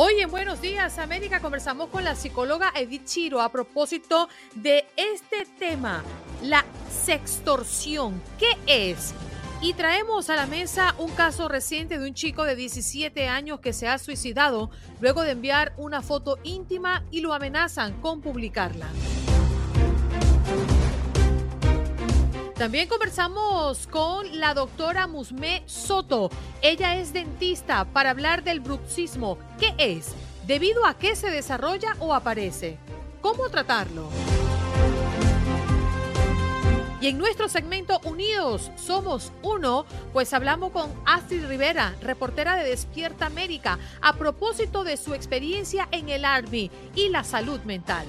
Hoy en Buenos Días América conversamos con la psicóloga Edith Chiro a propósito de este tema, la sextorsión. ¿Qué es? Y traemos a la mesa un caso reciente de un chico de 17 años que se ha suicidado luego de enviar una foto íntima y lo amenazan con publicarla. También conversamos con la doctora Musme Soto. Ella es dentista para hablar del bruxismo. ¿Qué es? ¿Debido a qué se desarrolla o aparece? ¿Cómo tratarlo? Y en nuestro segmento Unidos Somos Uno, pues hablamos con Astrid Rivera, reportera de Despierta América, a propósito de su experiencia en el Army y la salud mental.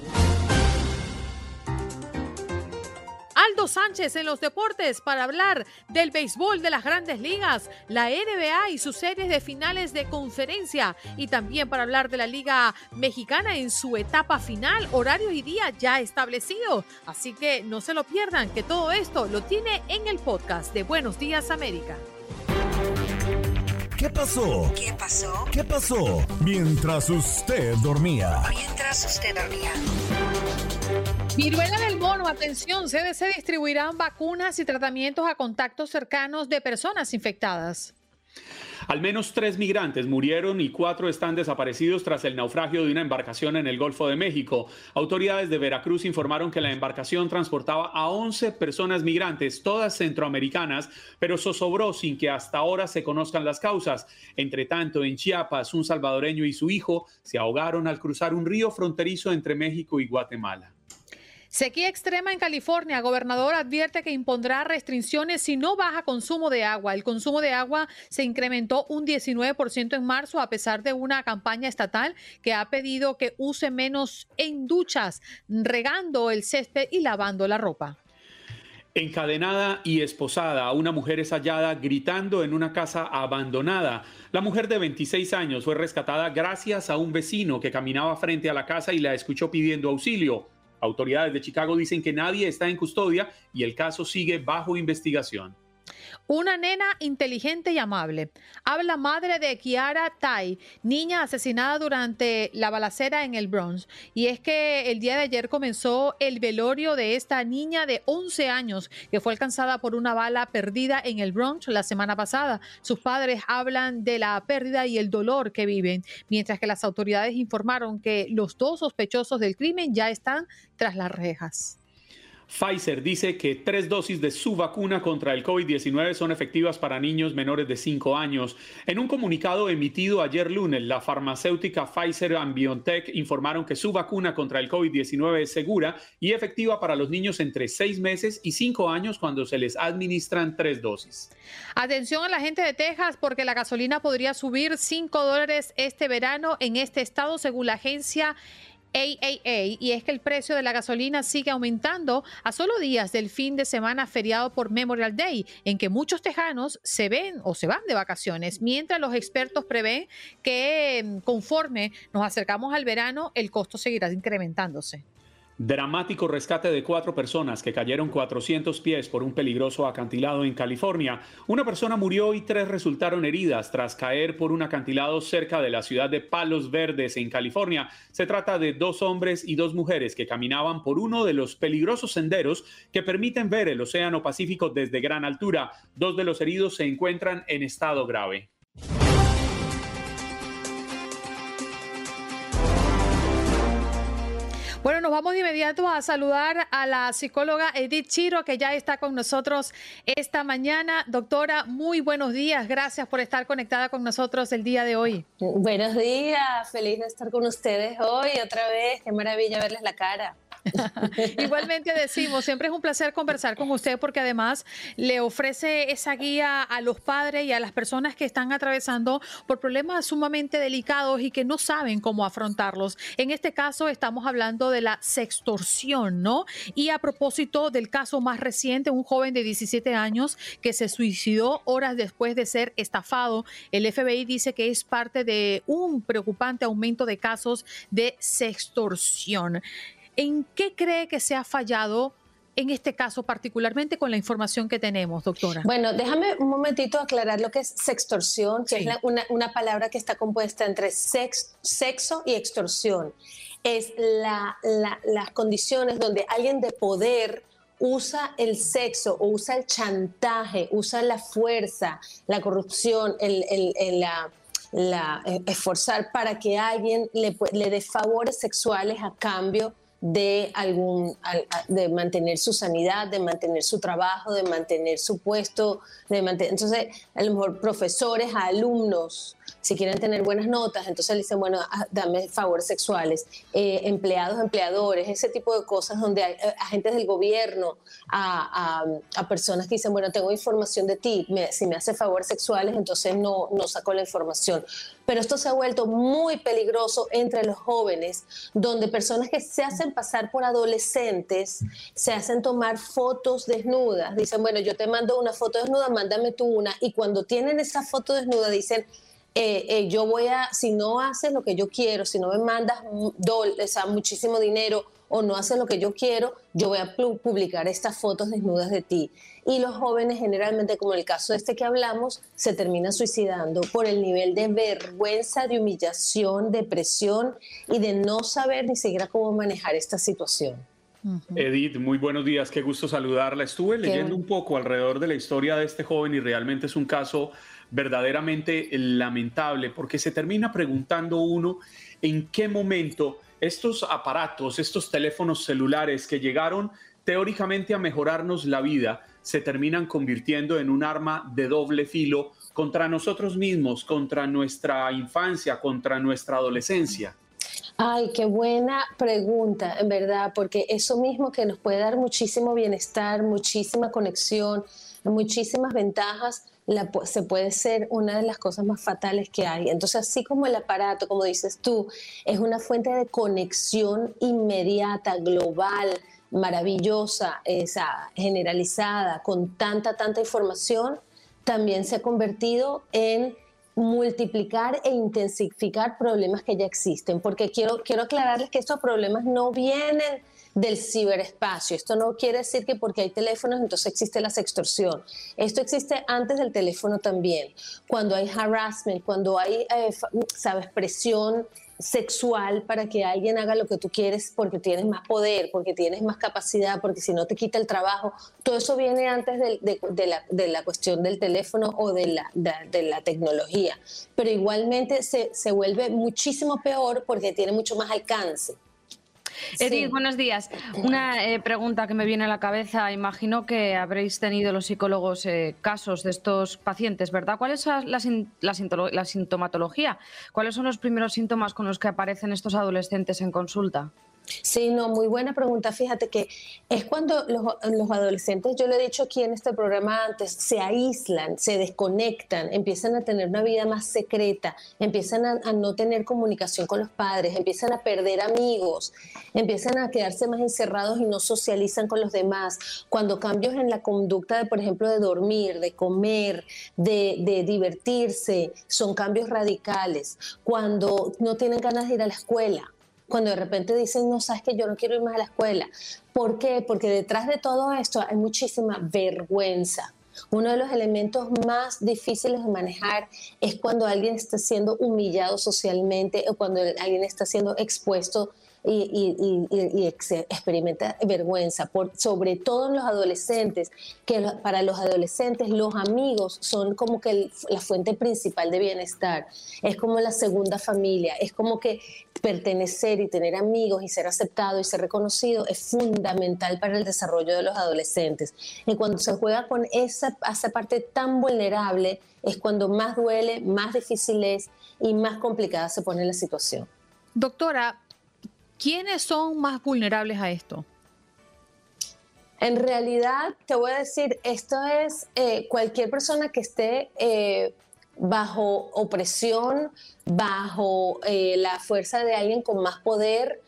Sánchez en los deportes para hablar del béisbol de las grandes ligas, la NBA y sus series de finales de conferencia y también para hablar de la Liga Mexicana en su etapa final, horario y día ya establecido. Así que no se lo pierdan, que todo esto lo tiene en el podcast de Buenos Días América. ¿Qué pasó? ¿Qué pasó? ¿Qué pasó? Mientras usted dormía. Mientras usted dormía. Viruela del mono, atención, CDC distribuirán vacunas y tratamientos a contactos cercanos de personas infectadas. Al menos tres migrantes murieron y cuatro están desaparecidos tras el naufragio de una embarcación en el Golfo de México. Autoridades de Veracruz informaron que la embarcación transportaba a 11 personas migrantes, todas centroamericanas, pero zozobró sin que hasta ahora se conozcan las causas. Entre tanto, en Chiapas, un salvadoreño y su hijo se ahogaron al cruzar un río fronterizo entre México y Guatemala. Sequía extrema en California. Gobernador advierte que impondrá restricciones si no baja consumo de agua. El consumo de agua se incrementó un 19% en marzo a pesar de una campaña estatal que ha pedido que use menos en duchas, regando el césped y lavando la ropa. Encadenada y esposada, una mujer es hallada gritando en una casa abandonada. La mujer de 26 años fue rescatada gracias a un vecino que caminaba frente a la casa y la escuchó pidiendo auxilio. Autoridades de Chicago dicen que nadie está en custodia y el caso sigue bajo investigación. Una nena inteligente y amable. Habla madre de Kiara Tai, niña asesinada durante la balacera en el Bronx. Y es que el día de ayer comenzó el velorio de esta niña de 11 años que fue alcanzada por una bala perdida en el Bronx la semana pasada. Sus padres hablan de la pérdida y el dolor que viven, mientras que las autoridades informaron que los dos sospechosos del crimen ya están tras las rejas. Pfizer dice que tres dosis de su vacuna contra el COVID-19 son efectivas para niños menores de 5 años. En un comunicado emitido ayer lunes, la farmacéutica Pfizer y BioNTech informaron que su vacuna contra el COVID-19 es segura y efectiva para los niños entre 6 meses y 5 años cuando se les administran tres dosis. Atención a la gente de Texas porque la gasolina podría subir 5 dólares este verano en este estado según la agencia AAA y es que el precio de la gasolina sigue aumentando a solo días del fin de semana feriado por Memorial Day, en que muchos tejanos se ven o se van de vacaciones, mientras los expertos prevén que mm, conforme nos acercamos al verano, el costo seguirá incrementándose. Dramático rescate de cuatro personas que cayeron 400 pies por un peligroso acantilado en California. Una persona murió y tres resultaron heridas tras caer por un acantilado cerca de la ciudad de Palos Verdes en California. Se trata de dos hombres y dos mujeres que caminaban por uno de los peligrosos senderos que permiten ver el Océano Pacífico desde gran altura. Dos de los heridos se encuentran en estado grave. Vamos de inmediato a saludar a la psicóloga Edith Chiro, que ya está con nosotros esta mañana. Doctora, muy buenos días. Gracias por estar conectada con nosotros el día de hoy. Buenos días. Feliz de estar con ustedes hoy otra vez. Qué maravilla verles la cara. Igualmente decimos, siempre es un placer conversar con usted porque además le ofrece esa guía a los padres y a las personas que están atravesando por problemas sumamente delicados y que no saben cómo afrontarlos. En este caso estamos hablando de la sextorsión, ¿no? Y a propósito del caso más reciente, un joven de 17 años que se suicidó horas después de ser estafado, el FBI dice que es parte de un preocupante aumento de casos de sextorsión. ¿En qué cree que se ha fallado en este caso, particularmente con la información que tenemos, doctora? Bueno, déjame un momentito aclarar lo que es sextorsión, que es una, palabra que está compuesta entre sexo y extorsión. Es las condiciones donde alguien de poder usa el sexo o usa el chantaje, usa la fuerza, la corrupción, la, eh, esforzar para que alguien le, le dé favores sexuales a cambio de algún de mantener su sanidad, de mantener su trabajo, de mantener su puesto, de mantener, entonces a lo mejor profesores alumnos si quieren tener buenas notas, entonces le dicen, bueno, ah, dame favores sexuales, eh, empleados, empleadores, ese tipo de cosas donde hay eh, agentes del gobierno, a, personas que dicen, bueno, tengo información de ti, si me hace favores sexuales, entonces no, no saco la información. Pero esto se ha vuelto muy peligroso entre los jóvenes, donde personas que se hacen pasar por adolescentes se hacen tomar fotos desnudas. Dicen, bueno, yo te mando una foto desnuda, mándame tú una. Y cuando tienen esa foto desnuda, dicen, eh, eh, yo voy a, si no haces lo que yo quiero, si no me mandas muchísimo dinero o no haces lo que yo quiero, yo voy a publicar estas fotos desnudas de ti. Y los jóvenes generalmente, como en el caso de este que hablamos, se terminan suicidando por el nivel de vergüenza, de humillación, de presión y de no saber ni siquiera cómo manejar esta situación. Edith, muy buenos días, qué gusto saludarla. Estuve leyendo un poco alrededor de la historia de este joven y realmente es un caso verdaderamente lamentable porque se termina preguntando uno en qué momento estos aparatos, estos teléfonos celulares que llegaron teóricamente a mejorarnos la vida, se terminan convirtiendo en un arma de doble filo contra nosotros mismos, contra nuestra infancia, contra nuestra adolescencia. Ay, qué buena pregunta, en verdad, porque eso mismo que nos puede dar muchísimo bienestar, muchísima conexión, muchísimas ventajas, se puede ser una de las cosas más fatales que hay. Entonces, así como el aparato, como dices tú, es una fuente de conexión inmediata, global, maravillosa, esa, generalizada, con tanta, tanta información, también se ha convertido en multiplicar e intensificar problemas que ya existen, porque quiero, quiero aclararles que estos problemas no vienen del ciberespacio. Esto no quiere decir que porque hay teléfonos entonces existe la sextorsión. Esto existe antes del teléfono también. Cuando hay harassment, cuando hay, eh, sabes, presión sexual para que alguien haga lo que tú quieres porque tienes más poder, porque tienes más capacidad, porque si no te quita el trabajo. Todo eso viene antes de, la, cuestión del teléfono o de la, tecnología. Pero igualmente se vuelve muchísimo peor porque tiene mucho más alcance. Edith, buenos días. Una eh, pregunta que me viene a la cabeza. Imagino que habréis tenido los psicólogos eh, casos de estos pacientes, ¿verdad? ¿Cuál es la, la sintomatología? ¿Cuáles son los primeros síntomas con los que aparecen estos adolescentes en consulta? Sí, no, muy buena pregunta. Fíjate que es cuando los, adolescentes, yo lo he dicho aquí en este programa antes, se aíslan, se desconectan, empiezan a tener una vida más secreta, empiezan a, no tener comunicación con los padres, empiezan a perder amigos, empiezan a quedarse más encerrados y no socializan con los demás. Cuando cambios en la conducta, de, por ejemplo, de dormir, de comer, de, de divertirse, son cambios radicales. Cuando no tienen ganas de ir a la escuela cuando de repente dicen, no, sabes que yo no quiero ir más a la escuela. ¿Por qué? Porque detrás de todo esto hay muchísima vergüenza. Uno de los elementos más difíciles de manejar es cuando alguien está siendo humillado socialmente o cuando alguien está siendo expuesto y, experimenta vergüenza, por, sobre todo en los adolescentes, que para los adolescentes los amigos son como que la fuente principal de bienestar, es como la segunda familia, es como que pertenecer y tener amigos y ser aceptado y ser reconocido es fundamental para el desarrollo de los adolescentes. Y cuando se juega con esa, esa parte tan vulnerable, es cuando más duele, más difícil es y más complicada se pone la situación. Doctora, ¿quiénes son más vulnerables a esto? En realidad, te voy a decir, esto es eh, cualquier persona que esté eh, bajo opresión, bajo eh, la fuerza de alguien con más poder,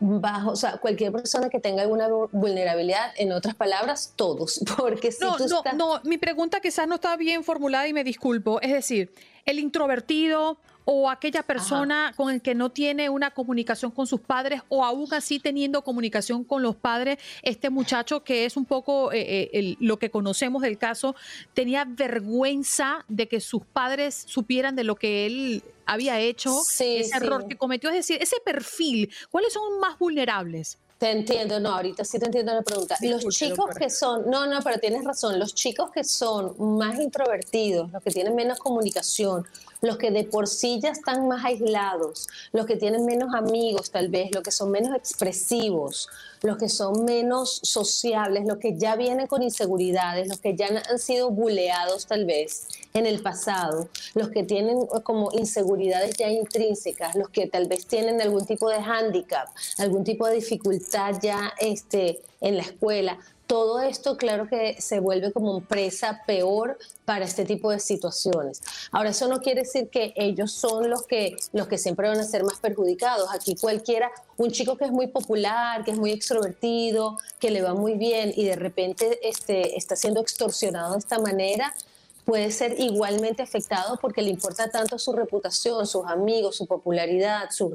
bajo, o sea, cualquier persona que tenga alguna vulnerabilidad, en otras palabras, todos, porque si no, no, no, mi pregunta quizás no está bien formulada y me disculpo, es decir, el introvertido o aquella persona con el que no tiene una comunicación con sus padres o aún así teniendo comunicación con los padres, este muchacho que es un poco eh, eh, lo que conocemos del caso, tenía vergüenza de que sus padres supieran de lo que él había hecho, ese error que cometió, es decir, ese perfil, ¿cuáles son más vulnerables? Te entiendo, no, ahorita sí te entiendo la pregunta. los chicos que son, no, no, pero tienes razón, los chicos que son más introvertidos, los que tienen menos comunicación, los que de por sí ya están más aislados, los que tienen menos amigos tal vez, los que son menos expresivos, los que son menos sociables, los que ya vienen con inseguridades, los que ya han sido buleados tal vez en el pasado, los que tienen como inseguridades ya intrínsecas, los que tal vez tienen algún tipo de hándicap, algún tipo de dificultad ya este, en la escuela, todo esto claro que se vuelve como un presa peor para este tipo de situaciones. Ahora, eso no quiere decir que ellos son los que, los que siempre van a ser más perjudicados. Aquí cualquiera, un chico que es muy popular, que es muy extrovertido, que le va muy bien y de repente este, está siendo extorsionado de esta manera, puede ser igualmente afectado porque le importa tanto su reputación, sus amigos, su popularidad, su,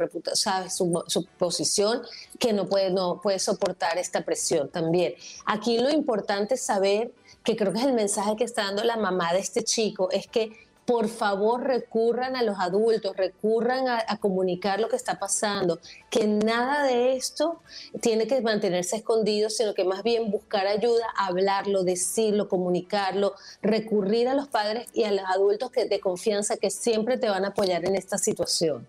su, su, posición, que no puede, no puede soportar esta presión también. Aquí lo importante es saber, que creo que es el mensaje que está dando la mamá de este chico, es que por favor recurran a los adultos, recurran a, comunicar lo que está pasando, que nada de esto tiene que mantenerse escondido, sino que más bien buscar ayuda, hablarlo, decirlo, comunicarlo, recurrir a los padres y a los adultos que, de confianza que siempre te van a apoyar en esta situación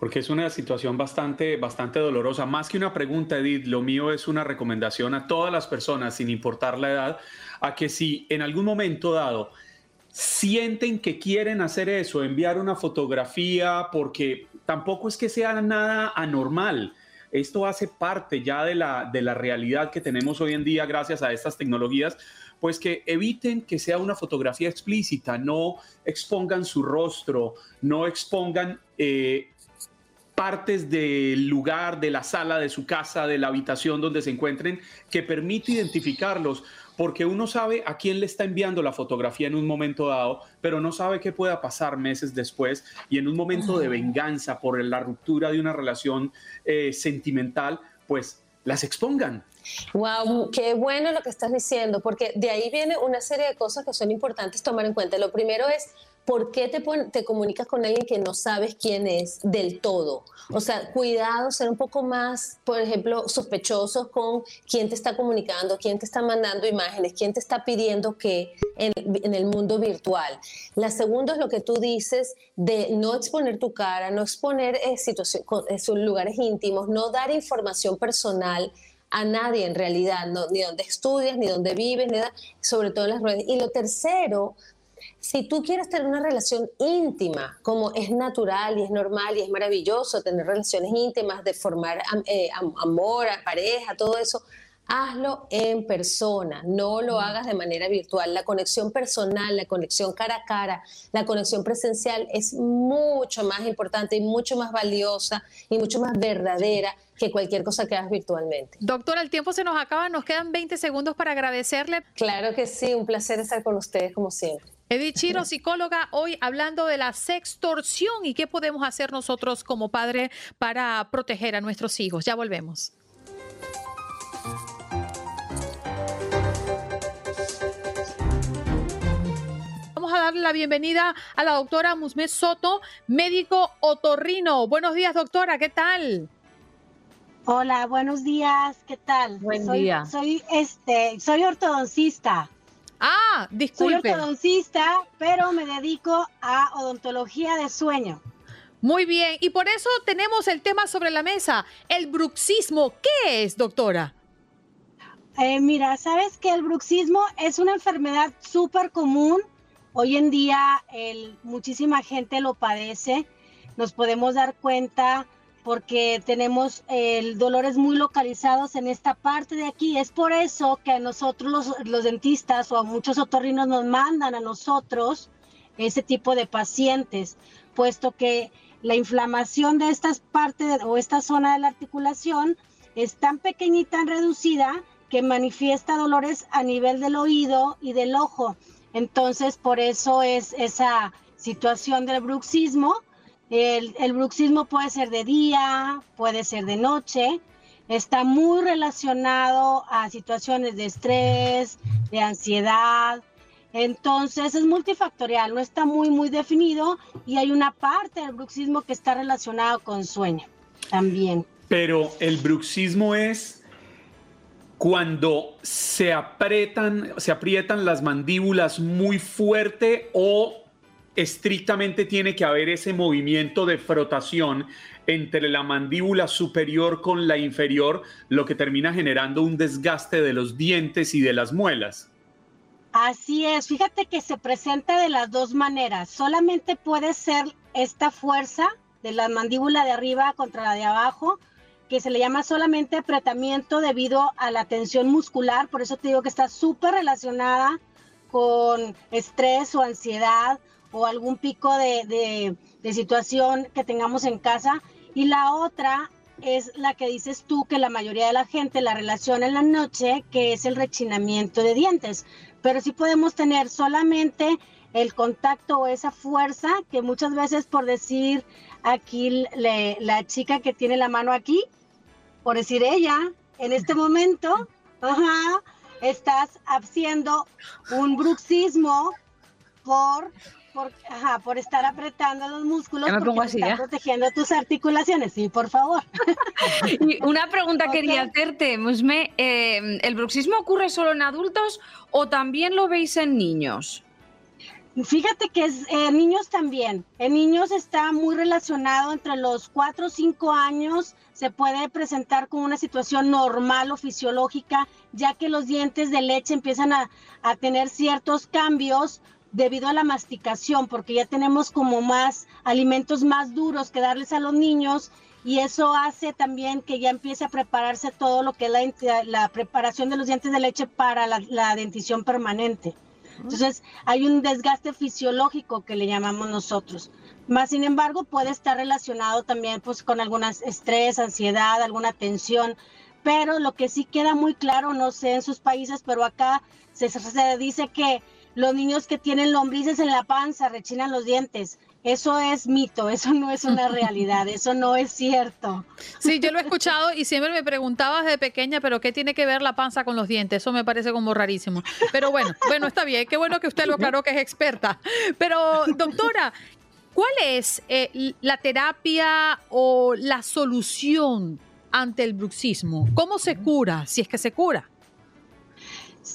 porque es una situación bastante, bastante dolorosa. Más que una pregunta, Edith, lo mío es una recomendación a todas las personas, sin importar la edad, a que si en algún momento dado sienten que quieren hacer eso, enviar una fotografía, porque tampoco es que sea nada anormal. Esto hace parte ya de la, de la realidad que tenemos hoy en día gracias a estas tecnologías, pues que eviten que sea una fotografía explícita, no expongan su rostro, no expongan eh, partes del lugar, de la sala, de su casa, de la habitación donde se encuentren, que permite identificarlos, porque uno sabe a quién le está enviando la fotografía en un momento dado, pero no sabe qué pueda pasar meses después y en un momento de venganza por la ruptura de una relación eh, sentimental, pues las expongan. Wow, qué bueno lo que estás diciendo, porque de ahí viene una serie de cosas que son importantes tomar en cuenta. Lo primero es ¿por qué te, comunicas con alguien que no sabes quién es del todo? O sea, cuidado, ser un poco más, por ejemplo, sospechosos con quién te está comunicando, quién te está mandando imágenes, quién te está pidiendo qué en, el mundo virtual. La segunda es lo que tú dices de no exponer tu cara, no exponer eh, situaciones, lugares íntimos, no dar información personal a nadie en realidad, ni dónde estudias, ni dónde vives, sobre todo en las redes. Y lo tercero, si tú quieres tener una relación íntima, como es natural y es normal y es maravilloso tener relaciones íntimas, de formar eh, amor, pareja, todo eso, hazlo en persona, no lo hagas de manera virtual. La conexión personal, la conexión cara a cara, la conexión presencial es mucho más importante y mucho más valiosa y mucho más verdadera que cualquier cosa que hagas virtualmente. Doctora, el tiempo se nos acaba, nos quedan 20 segundos para agradecerle. Claro que sí, un placer estar con ustedes como siempre. Edith Chiro, psicóloga, hoy hablando de la sextorsión y qué podemos hacer nosotros como padres para proteger a nuestros hijos. Ya volvemos. Vamos a darle la bienvenida a la doctora Musmet Soto, médico otorrino. Buenos días, doctora, ¿qué tal? Hola, buenos días, ¿qué tal? Buen soy, día. Soy, este, soy ortodoncista. Ah, disculpe. Soy ortodoncista, pero me dedico a odontología de sueño. Muy bien, y por eso tenemos el tema sobre la mesa, el bruxismo. ¿Qué es, doctora? Eh, mira, sabes que el bruxismo es una enfermedad súper común. Hoy en día el, muchísima gente lo padece. Nos podemos dar cuenta porque tenemos eh, dolores muy localizados en esta parte de aquí. Es por eso que a nosotros los, dentistas o a muchos otorrinos nos mandan a nosotros ese tipo de pacientes, puesto que la inflamación de estas partes o esta zona de la articulación es tan pequeña y tan reducida que manifiesta dolores a nivel del oído y del ojo. Entonces, por eso es esa situación del bruxismo. El, bruxismo puede ser de día, puede ser de noche. Está muy relacionado a situaciones de estrés, de ansiedad, entonces es multifactorial, no está muy, muy definido y hay una parte del bruxismo que está relacionado con sueño también. Pero el bruxismo es cuando se aprietan, se aprietan las mandíbulas muy fuerte o estrictamente tiene que haber ese movimiento de frotación entre la mandíbula superior con la inferior, lo que termina generando un desgaste de los dientes y de las muelas. Así es, fíjate que se presenta de las dos maneras. Solamente puede ser esta fuerza de la mandíbula de arriba contra la de abajo, que se le llama solamente apretamiento debido a la tensión muscular. Por eso te digo que está súper relacionada con estrés o ansiedad o algún pico de, de, de situación que tengamos en casa. Y la otra es la que dices tú que la mayoría de la gente la relaciona en la noche, que es el rechinamiento de dientes pero sí podemos tener solamente el contacto o esa fuerza que muchas veces por decir aquí le, la chica que tiene la mano aquí, por decir ella, en este momento, ajá, estás haciendo un bruxismo por por, ajá, por estar apretando los músculos, me pongo porque así, están ¿ya? protegiendo tus articulaciones. Sí, por favor. Y una pregunta quería hacerte, Musme. eh, ¿El bruxismo ocurre solo en adultos o también lo veis en niños? Fíjate que es, en niños también. En niños está muy relacionado entre los 4 o 5 años. Se puede presentar como una situación normal o fisiológica, ya que los dientes de leche empiezan a, a tener ciertos cambios debido a la masticación, porque ya tenemos como más alimentos más duros que darles a los niños y eso hace también que ya empiece a prepararse todo lo que es la, la preparación de los dientes de leche para la, la dentición permanente. Entonces hay un desgaste fisiológico que le llamamos nosotros. Más sin embargo, puede estar relacionado también pues, con algún estrés, ansiedad, alguna tensión. Pero lo que sí queda muy claro, no sé en sus países, pero acá se, se dice que los niños que tienen lombrices en la panza rechinan los dientes. Eso es mito, eso no es una realidad, eso no es cierto. Sí, yo lo he escuchado y siempre me preguntaba desde pequeña, pero ¿qué tiene que ver la panza con los dientes? Eso me parece como rarísimo. Pero bueno, bueno, está bien, qué bueno que usted lo aclaró que es experta. Pero, doctora, ¿cuál es eh, la terapia o la solución ante el bruxismo? ¿Cómo se cura, si es que se cura?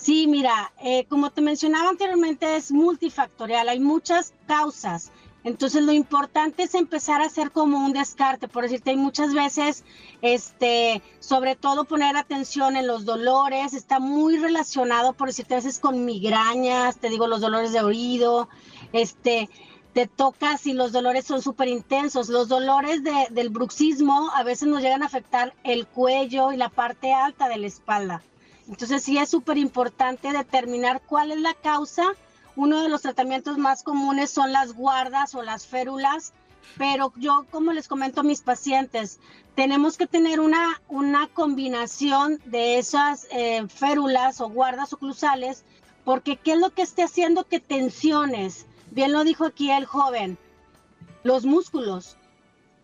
Sí, mira, eh, como te mencionaba anteriormente, es multifactorial, hay muchas causas. Entonces lo importante es empezar a hacer como un descarte, por decirte, hay muchas veces, este, sobre todo poner atención en los dolores, está muy relacionado, por decirte, a veces con migrañas, te digo, los dolores de oído, este, te tocas y los dolores son súper intensos. Los dolores de- del bruxismo a veces nos llegan a afectar el cuello y la parte alta de la espalda. Entonces sí es súper importante determinar cuál es la causa. Uno de los tratamientos más comunes son las guardas o las férulas, pero yo, como les comento a mis pacientes, tenemos que tener una, una combinación de esas eh, férulas o guardas oclusales, porque ¿qué es lo que esté haciendo que tensiones? Bien lo dijo aquí el joven, los músculos,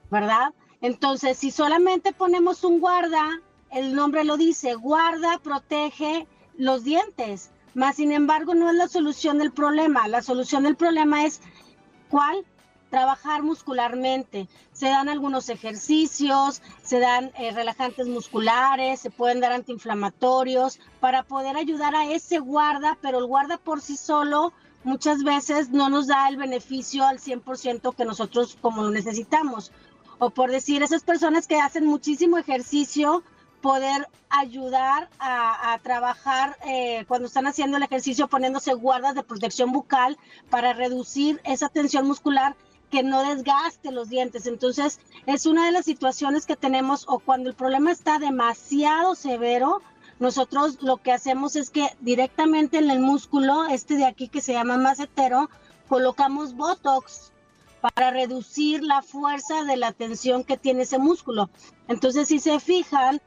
¿verdad? Entonces, si solamente ponemos un guarda, el nombre lo dice, guarda, protege los dientes. Más sin embargo, no es la solución del problema. La solución del problema es cuál trabajar muscularmente. Se dan algunos ejercicios, se dan eh, relajantes musculares, se pueden dar antiinflamatorios para poder ayudar a ese guarda, pero el guarda por sí solo muchas veces no nos da el beneficio al 100% que nosotros como lo necesitamos. O por decir, esas personas que hacen muchísimo ejercicio, poder ayudar a, trabajar eh, cuando están haciendo el ejercicio poniéndose guardas de protección bucal para reducir esa tensión muscular que no desgaste los dientes. Entonces, es una de las situaciones que tenemos o cuando el problema está demasiado severo, nosotros lo que hacemos es que directamente en el músculo, este de aquí que se llama macetero, colocamos Botox para reducir la fuerza de la tensión que tiene ese músculo. Entonces, si se fijan,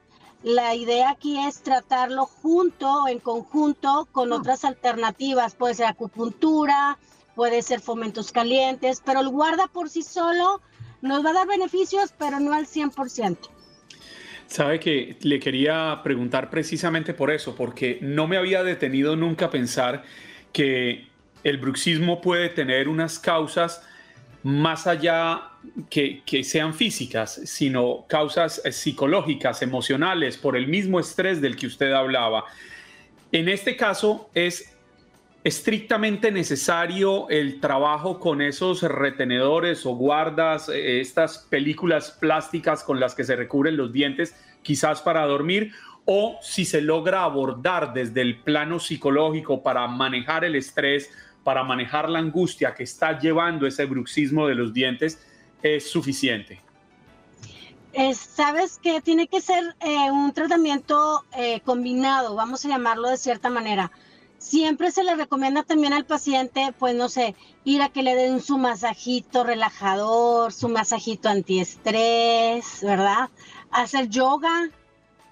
la idea aquí es tratarlo junto o en conjunto con ah. otras alternativas. Puede ser acupuntura, puede ser fomentos calientes, pero el guarda por sí solo nos va a dar beneficios, pero no al 100%. Sabe que le quería preguntar precisamente por eso, porque no me había detenido nunca a pensar que el bruxismo puede tener unas causas más allá que, sean físicas, sino causas eh, psicológicas, emocionales, por el mismo estrés del que usted hablaba. En este caso es estrictamente necesario el trabajo con esos retenedores o guardas, eh, estas películas plásticas con las que se recubren los dientes, quizás para dormir, o si se logra abordar desde el plano psicológico para manejar el estrés, para manejar la angustia que está llevando ese bruxismo de los dientes es suficiente? Sabes que tiene que ser eh, un tratamiento eh, combinado, vamos a llamarlo de cierta manera. Siempre se le recomienda también al paciente, pues no sé, ir a que le den su masajito relajador, su masajito antiestrés, ¿verdad? Hacer yoga,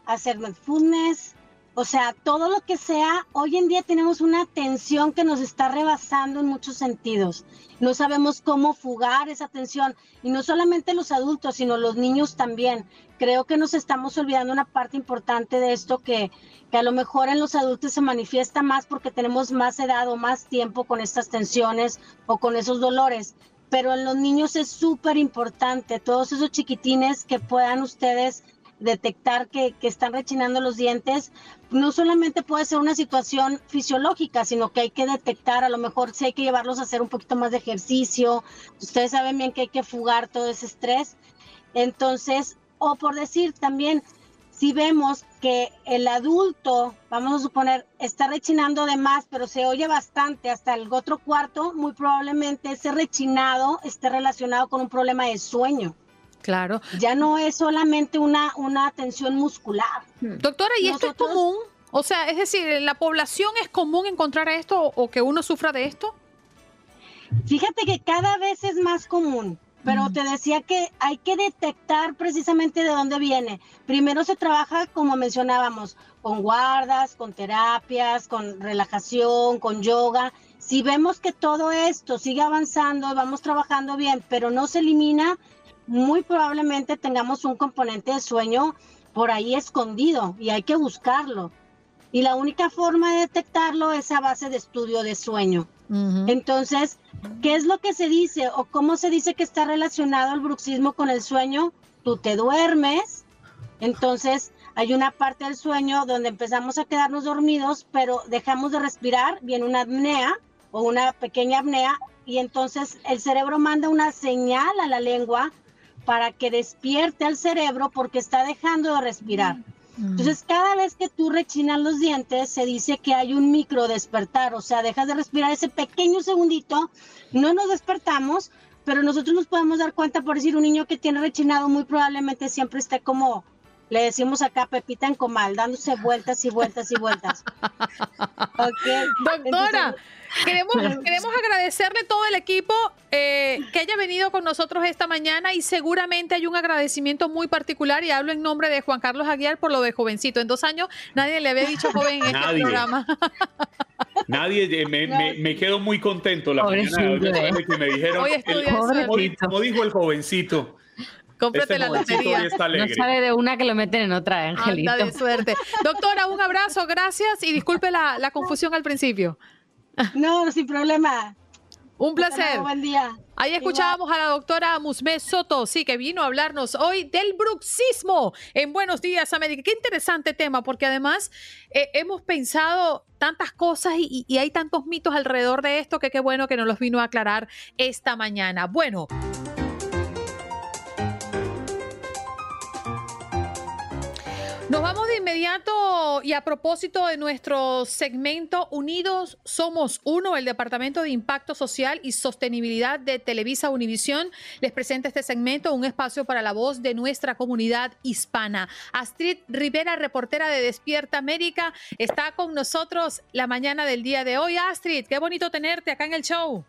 hacer mindfulness, o sea, todo lo que sea, hoy en día tenemos una tensión que nos está rebasando en muchos sentidos. No sabemos cómo fugar esa tensión. Y no solamente los adultos, sino los niños también. Creo que nos estamos olvidando una parte importante de esto que, que a lo mejor en los adultos se manifiesta más porque tenemos más edad o más tiempo con estas tensiones o con esos dolores. Pero en los niños es súper importante, todos esos chiquitines que puedan ustedes detectar que, están rechinando los dientes, no solamente puede ser una situación fisiológica, sino que hay que detectar, a lo mejor si hay que llevarlos a hacer un poquito más de ejercicio, ustedes saben bien que hay que fugar todo ese estrés. Entonces, o por decir también, si vemos que el adulto, vamos a suponer, está rechinando de más, pero se oye bastante hasta el otro cuarto, muy probablemente ese rechinado esté relacionado con un problema de sueño. Claro. Ya no es solamente una, una tensión muscular. Hmm. Doctora, ¿y esto es común? O sea, es decir, ¿en la población es común encontrar esto o que uno sufra de esto? Fíjate que cada vez es más común, pero hmm. te decía que hay que detectar precisamente de dónde viene. Primero se trabaja, como mencionábamos, con guardas, con terapias, con relajación, con yoga. Si vemos que todo esto sigue avanzando, vamos trabajando bien, pero no se elimina, muy probablemente tengamos un componente de sueño por ahí escondido y hay que buscarlo. Y la única forma de detectarlo es a base de estudio de sueño. Entonces, ¿qué es lo que se dice o cómo se dice que está relacionado el bruxismo con el sueño? Tú te duermes, entonces hay una parte del sueño donde empezamos a quedarnos dormidos, pero dejamos de respirar, viene una apnea o una pequeña apnea y entonces el cerebro manda una señal a la lengua para que despierte al cerebro porque está dejando de respirar. Mm. Entonces, cada vez que tú rechinas los dientes, se dice que hay un micro despertar, o sea, dejas de respirar ese pequeño segundito, no nos despertamos, pero nosotros nos podemos dar cuenta, por decir, un niño que tiene rechinado muy probablemente siempre esté como, le decimos acá, Pepita en comal, dándose vueltas y vueltas y vueltas. Doctora, Queremos, queremos agradecerle todo el equipo eh, que haya venido con nosotros esta mañana y seguramente hay un agradecimiento muy particular y hablo en nombre de Juan Carlos Aguiar por lo de jovencito. En dos años nadie le había dicho joven en este programa. Nadie, eh, me, me, quedo muy contento la mañana de que me dijeron, como dijo el jovencito, Cómprate la lotería. No sale de una que lo meten en otra, Angelito. Anda de suerte. Doctora, un abrazo, gracias y disculpe la, la confusión al principio. No, sin problema. Un placer. buen día. Ahí escuchábamos a la doctora Musme Soto, sí, que vino a hablarnos hoy del bruxismo en Buenos Días América. Qué interesante tema, porque además eh, hemos pensado tantas cosas y, y hay tantos mitos alrededor de esto que qué bueno que nos los vino a aclarar esta mañana. Bueno. Nos vamos de inmediato y a propósito de nuestro segmento Unidos Somos Uno, el Departamento de Impacto Social y Sostenibilidad de Televisa Univisión les presenta este segmento, un espacio para la voz de nuestra comunidad hispana. Astrid Rivera, reportera de Despierta América, está con nosotros la mañana del día de hoy. Astrid, qué bonito tenerte acá en el show.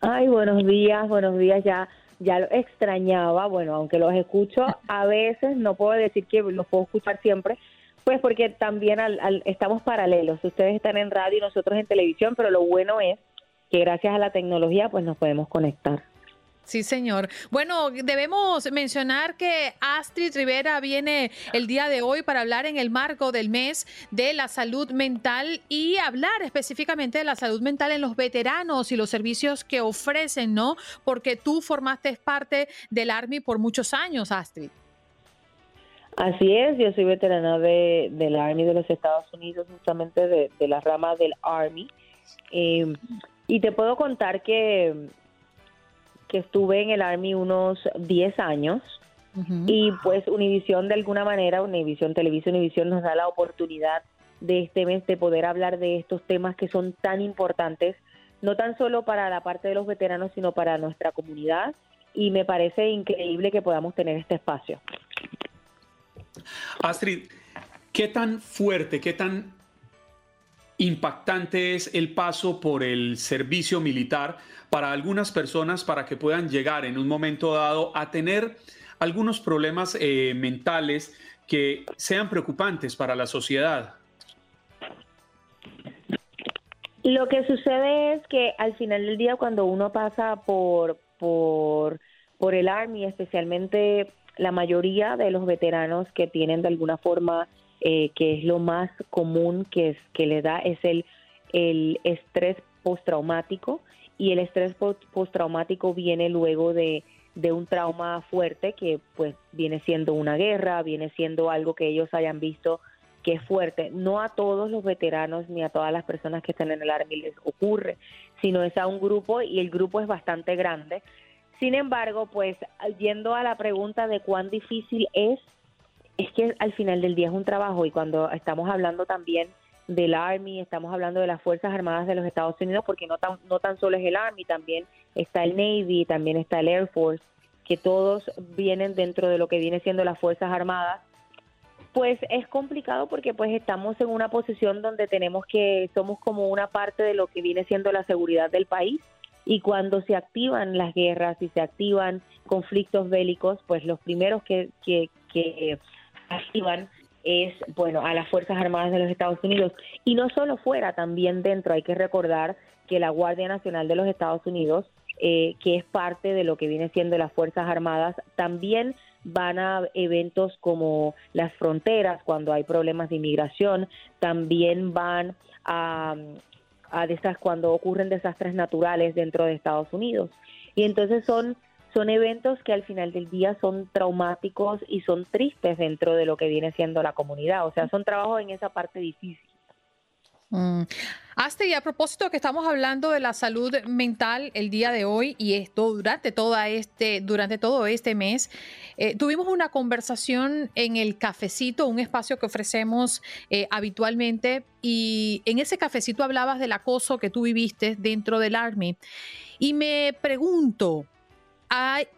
Ay, buenos días, buenos días ya ya lo extrañaba, bueno, aunque los escucho a veces, no puedo decir que los puedo escuchar siempre, pues porque también estamos paralelos, ustedes están en radio y nosotros en televisión, pero lo bueno es que gracias a la tecnología pues nos podemos conectar. Sí, señor. Bueno, debemos mencionar que Astrid Rivera viene el día de hoy para hablar en el marco del mes de la salud mental y hablar específicamente de la salud mental en los veteranos y los servicios que ofrecen, ¿no? Porque tú formaste parte del Army por muchos años, Astrid. Así es, yo soy veterana de, del Army de los Estados Unidos, justamente de, la rama del Army. Eh, y te puedo contar que que estuve en el Army unos 10 años y pues Univisión de alguna manera, Univisión Televisión, Univisión nos da la oportunidad de este mes de poder hablar de estos temas que son tan importantes, no tan solo para la parte de los veteranos, sino para nuestra comunidad y me parece increíble que podamos tener este espacio. Astrid, ¿qué tan fuerte, qué tan impactante es el paso por el servicio militar para algunas personas para que puedan llegar en un momento dado a tener algunos problemas eh, mentales que sean preocupantes para la sociedad? Lo que sucede es que al final del día cuando uno pasa por, por, por el Army, especialmente la mayoría de los veteranos que tienen de alguna forma, eh, que es lo más común que, es, que le da, es el, estrés postraumático y el estrés postraumático viene luego de, un trauma fuerte que pues viene siendo una guerra, viene siendo algo que ellos hayan visto que es fuerte. No a todos los veteranos ni a todas las personas que están en el Army les ocurre, sino es a un grupo y el grupo es bastante grande. Sin embargo, pues yendo a la pregunta de cuán difícil es, es que al final del día es un trabajo y cuando estamos hablando también del Army, estamos hablando de las Fuerzas Armadas de los Estados Unidos, porque no tan, no tan solo es el Army, también está el Navy, también está el Air Force, que todos vienen dentro de lo que viene siendo las Fuerzas Armadas, pues es complicado porque pues estamos en una posición donde tenemos que, somos como una parte de lo que viene siendo la seguridad del país y cuando se activan las guerras y se activan conflictos bélicos, pues los primeros que, que, que activan es, bueno, a las Fuerzas Armadas de los Estados Unidos. Y no solo fuera, también dentro hay que recordar que la Guardia Nacional de los Estados Unidos, eh, que es parte de lo que viene siendo las Fuerzas Armadas, también van a eventos como las fronteras cuando hay problemas de inmigración, también van a, a cuando ocurren desastres naturales dentro de Estados Unidos. Y entonces son son eventos que al final del día son traumáticos y son tristes dentro de lo que viene siendo la comunidad. O sea, son trabajos en esa parte difícil. Mm. y a propósito que estamos hablando de la salud mental el día de hoy y esto durante, toda este, durante todo este mes, eh, tuvimos una conversación en el cafecito, un espacio que ofrecemos eh, habitualmente y en ese cafecito hablabas del acoso que tú viviste dentro del Army y me pregunto,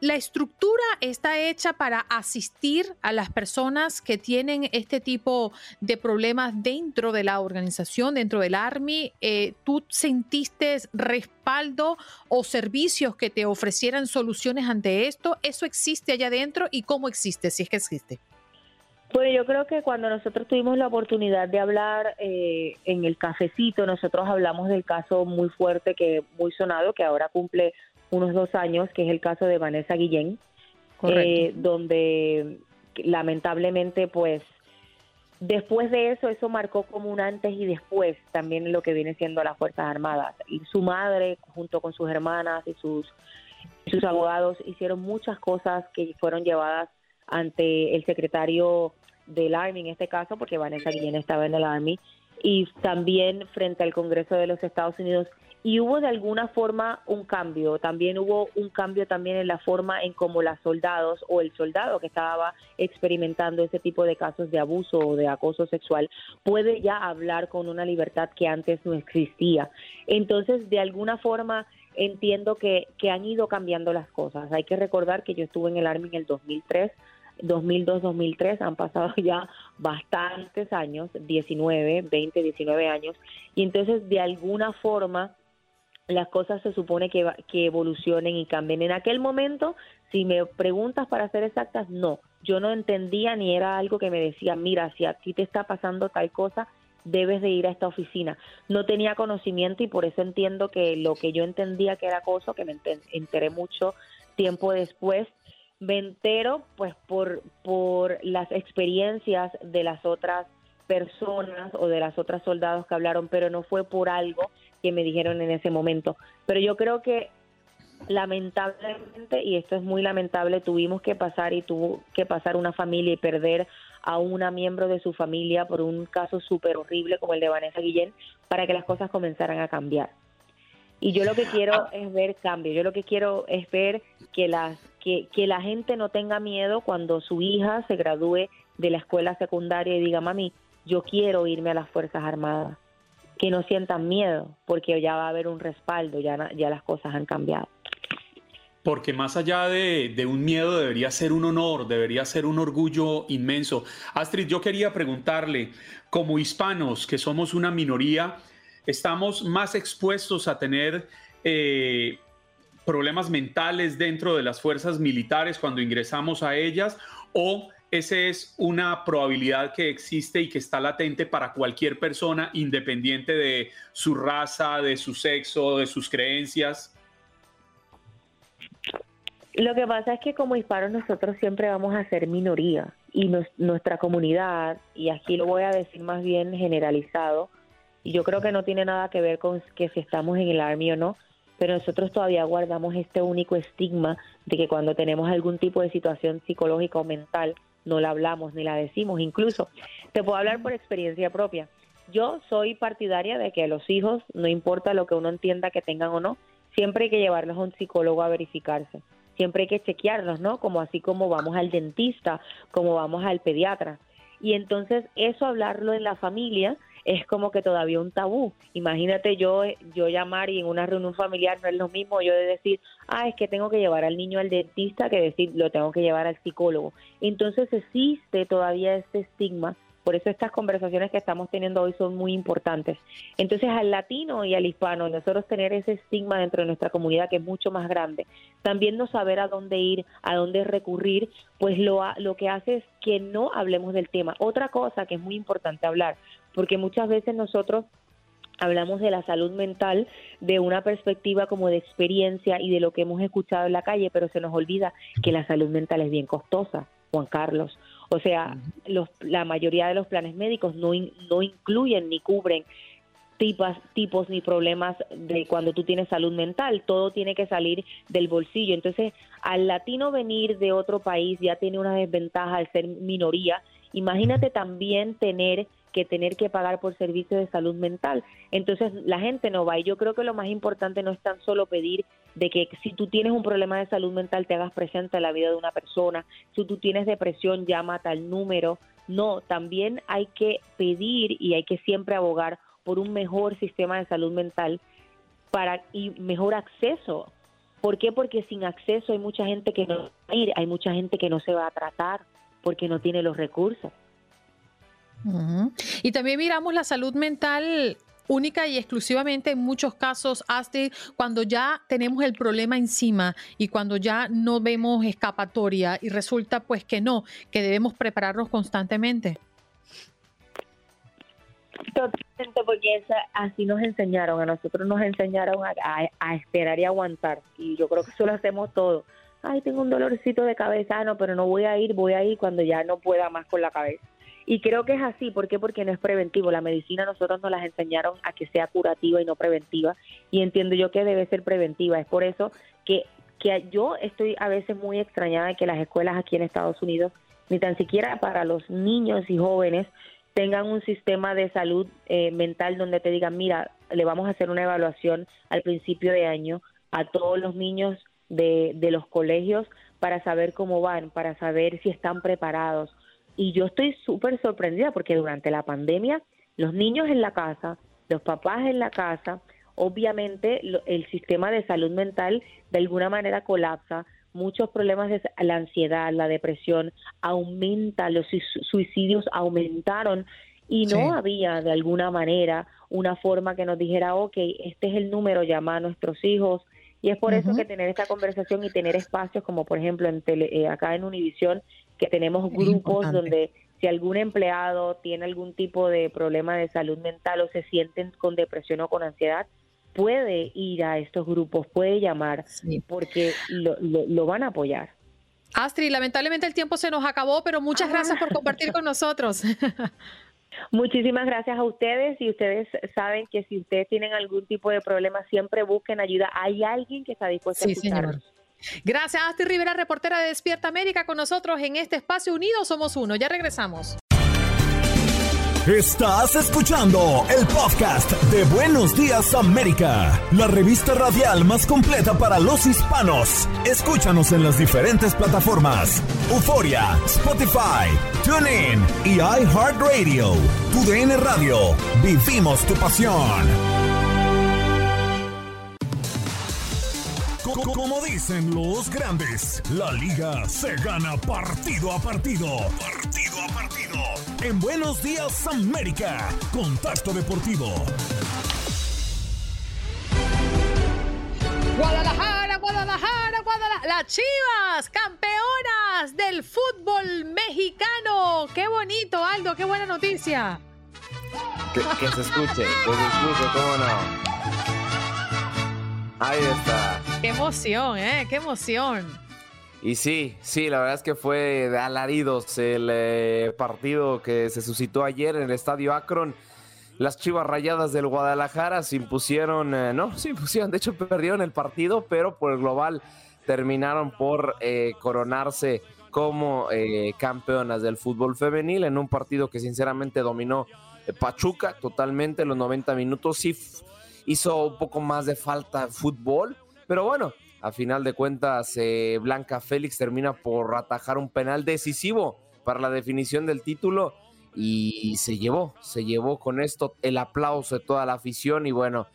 la estructura está hecha para asistir a las personas que tienen este tipo de problemas dentro de la organización, dentro del Army. Eh, ¿Tú sentiste respaldo o servicios que te ofrecieran soluciones ante esto? ¿Eso existe allá adentro y cómo existe, si es que existe? Pues yo creo que cuando nosotros tuvimos la oportunidad de hablar eh, en el cafecito, nosotros hablamos del caso muy fuerte, que muy sonado, que ahora cumple unos dos años, que es el caso de Vanessa Guillén, eh, donde lamentablemente pues Después de eso, eso marcó como un antes y después también lo que viene siendo las Fuerzas Armadas. Y su madre, junto con sus hermanas y sus, sus abogados, hicieron muchas cosas que fueron llevadas ante el secretario del Army en este caso, porque Vanessa Guillén estaba en el Army, y también frente al Congreso de los Estados Unidos y hubo de alguna forma un cambio, también hubo un cambio también en la forma en cómo las soldados o el soldado que estaba experimentando ese tipo de casos de abuso o de acoso sexual puede ya hablar con una libertad que antes no existía. Entonces, de alguna forma entiendo que, que han ido cambiando las cosas. Hay que recordar que yo estuve en el Army en el 2003 2002-2003, han pasado ya bastantes años, 19, 20, 19 años, y entonces de alguna forma las cosas se supone que, que evolucionen y cambien. En aquel momento, si me preguntas para ser exactas, no, yo no entendía ni era algo que me decía, mira, si a ti te está pasando tal cosa, debes de ir a esta oficina. No tenía conocimiento y por eso entiendo que lo que yo entendía que era acoso, que me enteré mucho tiempo después, me entero pues por, por las experiencias de las otras personas o de las otras soldados que hablaron, pero no fue por algo que me dijeron en ese momento. Pero yo creo que lamentablemente, y esto es muy lamentable, tuvimos que pasar y tuvo que pasar una familia y perder a una miembro de su familia por un caso súper horrible como el de Vanessa Guillén para que las cosas comenzaran a cambiar. Y yo lo que quiero ah. es ver cambio, yo lo que quiero es ver que, las, que, que la gente no tenga miedo cuando su hija se gradúe de la escuela secundaria y diga, mami, yo quiero irme a las Fuerzas Armadas. Que no sientan miedo, porque ya va a haber un respaldo, ya, ya las cosas han cambiado. Porque más allá de, de, un miedo debería ser un honor, debería ser un orgullo inmenso. Astrid, yo quería preguntarle, como hispanos, que somos una minoría, estamos más expuestos a tener eh, problemas mentales dentro de las fuerzas militares cuando ingresamos a ellas o esa es una probabilidad que existe y que está latente para cualquier persona independiente de su raza, de su sexo, de sus creencias. Lo que pasa es que como hispanos nosotros siempre vamos a ser minoría y nuestra comunidad, y aquí lo voy a decir más bien generalizado, y yo creo que no tiene nada que ver con que si estamos en el Army o no, pero nosotros todavía guardamos este único estigma de que cuando tenemos algún tipo de situación psicológica o mental, no la hablamos ni la decimos. Incluso, te puedo hablar por experiencia propia. Yo soy partidaria de que a los hijos, no importa lo que uno entienda que tengan o no, siempre hay que llevarlos a un psicólogo a verificarse. Siempre hay que chequearlos, ¿no? Como así como vamos al dentista, como vamos al pediatra. Y entonces eso hablarlo en la familia es como que todavía un tabú. Imagínate yo, yo llamar y en una reunión familiar no es lo mismo yo de decir, ah, es que tengo que llevar al niño al dentista que decir, lo tengo que llevar al psicólogo. Entonces existe todavía este estigma por eso estas conversaciones que estamos teniendo hoy son muy importantes. Entonces al latino y al hispano, nosotros tener ese estigma dentro de nuestra comunidad que es mucho más grande, también no saber a dónde ir, a dónde recurrir, pues lo, lo que hace es que no hablemos del tema. Otra cosa que es muy importante hablar, porque muchas veces nosotros hablamos de la salud mental de una perspectiva como de experiencia y de lo que hemos escuchado en la calle, pero se nos olvida que la salud mental es bien costosa, Juan Carlos. O sea, los, la mayoría de los planes médicos no, no incluyen ni cubren tipas, tipos ni problemas de cuando tú tienes salud mental, todo tiene que salir del bolsillo. Entonces, al latino venir de otro país ya tiene una desventaja al ser minoría. Imagínate también tener que tener que pagar por servicios de salud mental. Entonces la gente no va y yo creo que lo más importante no es tan solo pedir de que si tú tienes un problema de salud mental te hagas presente en la vida de una persona, si tú tienes depresión llama a tal número, no, también hay que pedir y hay que siempre abogar por un mejor sistema de salud mental para y mejor acceso. ¿Por qué? Porque sin acceso hay mucha gente que no va a ir, hay mucha gente que no se va a tratar porque no tiene los recursos. Y también miramos la salud mental única y exclusivamente en muchos casos, Astrid, cuando ya tenemos el problema encima y cuando ya no vemos escapatoria y resulta pues que no, que debemos prepararnos constantemente. Totalmente, porque así nos enseñaron, a nosotros nos enseñaron a, esperar y aguantar, y yo creo que eso lo hacemos todos. Ay, tengo un dolorcito de cabeza, no, pero no voy a ir, voy a ir cuando ya no pueda más con la cabeza. Y creo que es así, ¿por qué? Porque no es preventivo. La medicina nosotros nos las enseñaron a que sea curativa y no preventiva, y entiendo yo que debe ser preventiva. Es por eso que, que yo estoy a veces muy extrañada de que las escuelas aquí en Estados Unidos, ni tan siquiera para los niños y jóvenes, tengan un sistema de salud eh, mental donde te digan, mira, le vamos a hacer una evaluación al principio de año a todos los niños de, de los colegios para saber cómo van, para saber si están preparados. Y yo estoy súper sorprendida porque durante la pandemia los niños en la casa, los papás en la casa, obviamente el sistema de salud mental de alguna manera colapsa, muchos problemas de la ansiedad, la depresión aumenta, los suicidios aumentaron y no había de alguna manera una forma que nos dijera, ok, este es el número, llama a nuestros hijos. Y es por eso que tener esta conversación y tener espacios como por ejemplo en eh, acá en Univisión, que tenemos grupos donde si algún empleado tiene algún tipo de problema de salud mental o se sienten con depresión o con ansiedad, puede ir a estos grupos, puede llamar, porque lo, van a apoyar. Astrid, lamentablemente el tiempo se nos acabó, pero muchas gracias por compartir con nosotros. Muchísimas gracias a ustedes y ustedes saben que si ustedes tienen algún tipo de problema, siempre busquen ayuda. Hay alguien que está dispuesto a escuchar. Gracias, Astrid Rivera, reportera de Despierta América, con nosotros en este espacio Unidos Somos Uno. Ya regresamos. Estás escuchando el podcast de Buenos Días América, la revista radial más completa para los hispanos. Escúchanos en las diferentes plataformas: Euforia, Spotify, TuneIn y iHeartRadio. Tu DN Radio. Vivimos tu pasión. Como dicen los grandes, la liga se gana partido a partido. Partido a partido. En Buenos Días América, Contacto Deportivo. Guadalajara, Guadalajara, Guadalajara. Las Chivas, campeonas del fútbol mexicano. Qué bonito, Aldo, qué buena noticia. Que, que se escuche, que se escuche, cómo no. Ahí está. Qué emoción, ¿eh? Qué emoción. Y sí, sí, la verdad es que fue de alaridos el eh, partido que se suscitó ayer en el estadio Akron. Las Chivas Rayadas del Guadalajara se impusieron, eh, no, se impusieron, de hecho perdieron el partido, pero por el global terminaron por eh, coronarse como campeonas del fútbol femenil en un partido que sinceramente dominó Pachuca totalmente los 90 minutos. Sí, hizo un poco más de falta fútbol, pero bueno, a final de cuentas eh, Blanca Félix termina por atajar un penal decisivo para la definición del título y se llevó, se llevó con esto el aplauso de toda la afición y bueno,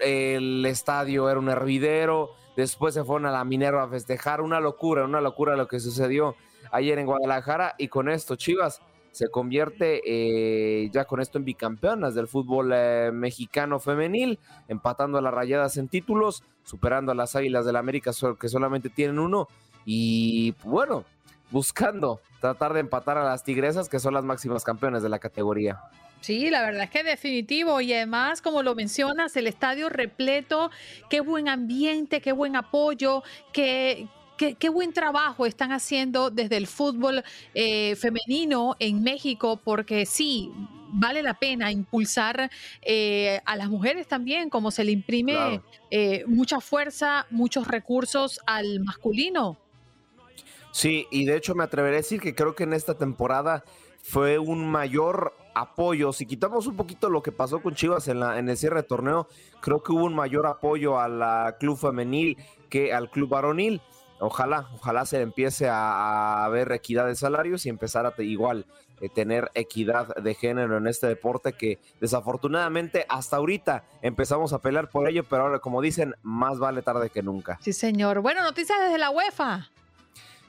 el estadio era un hervidero, después se fueron a la Minerva a festejar, una locura, una locura lo que sucedió ayer en Guadalajara y con esto Chivas se convierte eh, ya con esto en bicampeonas del fútbol eh, mexicano femenil, empatando a las rayadas en títulos, superando a las Águilas del la América que solamente tienen uno y bueno, buscando tratar de empatar a las Tigresas que son las máximas campeones de la categoría. Sí, la verdad es que definitivo y además, como lo mencionas, el estadio repleto, qué buen ambiente, qué buen apoyo, qué, Qué, buen trabajo están haciendo desde el fútbol eh, femenino en México, porque sí, vale la pena impulsar eh, a las mujeres también, como se le imprime eh, mucha fuerza, muchos recursos al masculino. Sí, y de hecho me atreveré a decir que creo que en esta temporada fue un mayor apoyo. Si quitamos un poquito lo que pasó con Chivas en, la, en el cierre de torneo, creo que hubo un mayor apoyo al club femenil que al club varonil. Ojalá, ojalá se empiece a, ver equidad de salarios y empezar a igual eh, tener equidad de género en este deporte que desafortunadamente hasta ahorita empezamos a pelear por ello, pero ahora como dicen, más vale tarde que nunca. Sí, señor. Bueno, noticias desde la UEFA.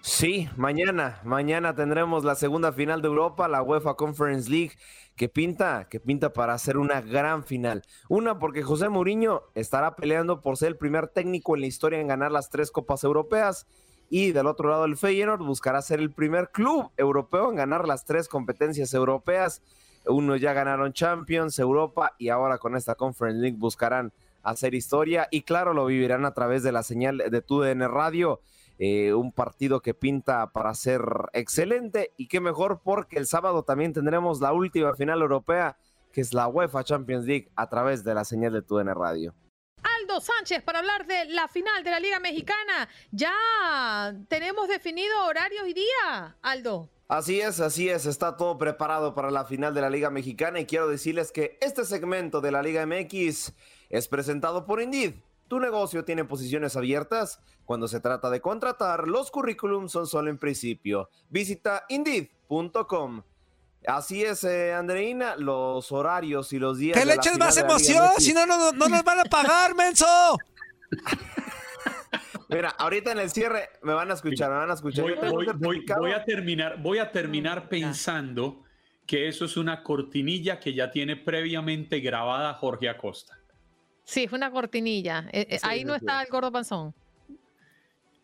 Sí, mañana, mañana tendremos la segunda final de Europa, la UEFA Conference League, que pinta, que pinta para hacer una gran final. Una porque José Mourinho estará peleando por ser el primer técnico en la historia en ganar las tres copas europeas y del otro lado el Feyenoord buscará ser el primer club europeo en ganar las tres competencias europeas. Uno ya ganaron Champions, Europa y ahora con esta Conference League buscarán hacer historia y claro lo vivirán a través de la señal de TUDN Radio eh, un partido que pinta para ser excelente y qué mejor porque el sábado también tendremos la última final europea que es la UEFA Champions League a través de la señal de TUN Radio. Aldo Sánchez para hablar de la final de la Liga Mexicana. Ya tenemos definido horarios y día, Aldo. Así es, así es, está todo preparado para la final de la Liga Mexicana y quiero decirles que este segmento de la Liga MX es presentado por Indeed. Tu negocio tiene posiciones abiertas. Cuando se trata de contratar, los currículums son solo en principio. Visita indeed.com. Así es, eh, Andreina, los horarios y los días. ¡Que le eches más emoción! Si no, no, no nos van a pagar, menso. Mira, ahorita en el cierre me van a escuchar, me van a escuchar. Voy, a terminar, voy a terminar pensando que eso es una cortinilla que ya tiene previamente grabada Jorge Acosta. Sí, es una cortinilla. Eh, eh, ahí no está el gordo panzón.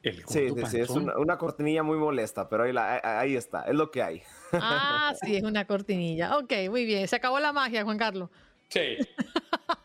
El sí, sí, sí, es una, cortinilla muy molesta, pero ahí, ahí está, es lo que hay. Ah, sí, es una cortinilla. Ok, muy bien. Se acabó la magia, Juan Carlos. Sí.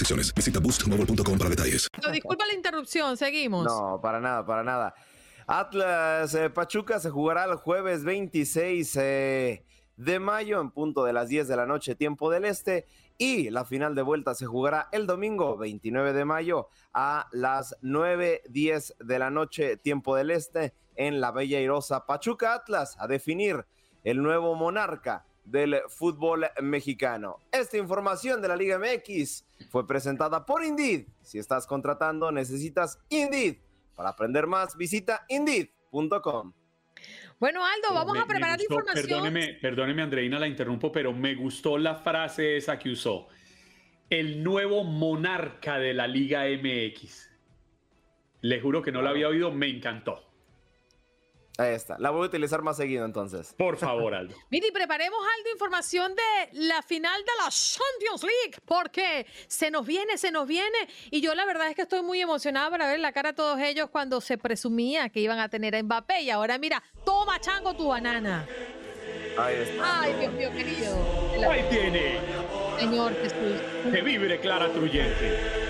restricciones. Visita boostmobile.com para detalles. disculpa la interrupción, seguimos. No, para nada, para nada. Atlas eh, Pachuca se jugará el jueves 26 eh, de mayo en punto de las 10 de la noche, tiempo del este. Y la final de vuelta se jugará el domingo 29 de mayo a las 9.10 de la noche, tiempo del este, en la Bella Irosa Pachuca Atlas a definir el nuevo monarca del fútbol mexicano. Esta información de la Liga MX fue presentada por Indeed. Si estás contratando, necesitas Indeed. Para aprender más, visita indeed.com. Bueno, Aldo, vamos a preparar la información. Perdóneme, perdóneme, Andreina, la interrumpo, pero me gustó la frase esa que usó. El nuevo monarca de la Liga MX. Le juro que no la había oído, me encantó. Ahí está. La voy a utilizar más seguido entonces. Por favor, Aldo. Miri, preparemos algo, información de la final de la Champions League, porque se nos viene, se nos viene. Y yo la verdad es que estoy muy emocionada para ver la cara de todos ellos cuando se presumía que iban a tener a Mbappé. Y ahora mira, toma chango tu banana. Ahí está. Ay, Dios mío, querido. Ahí tiene. Señor Jesús. Que vibre Clara Truyente.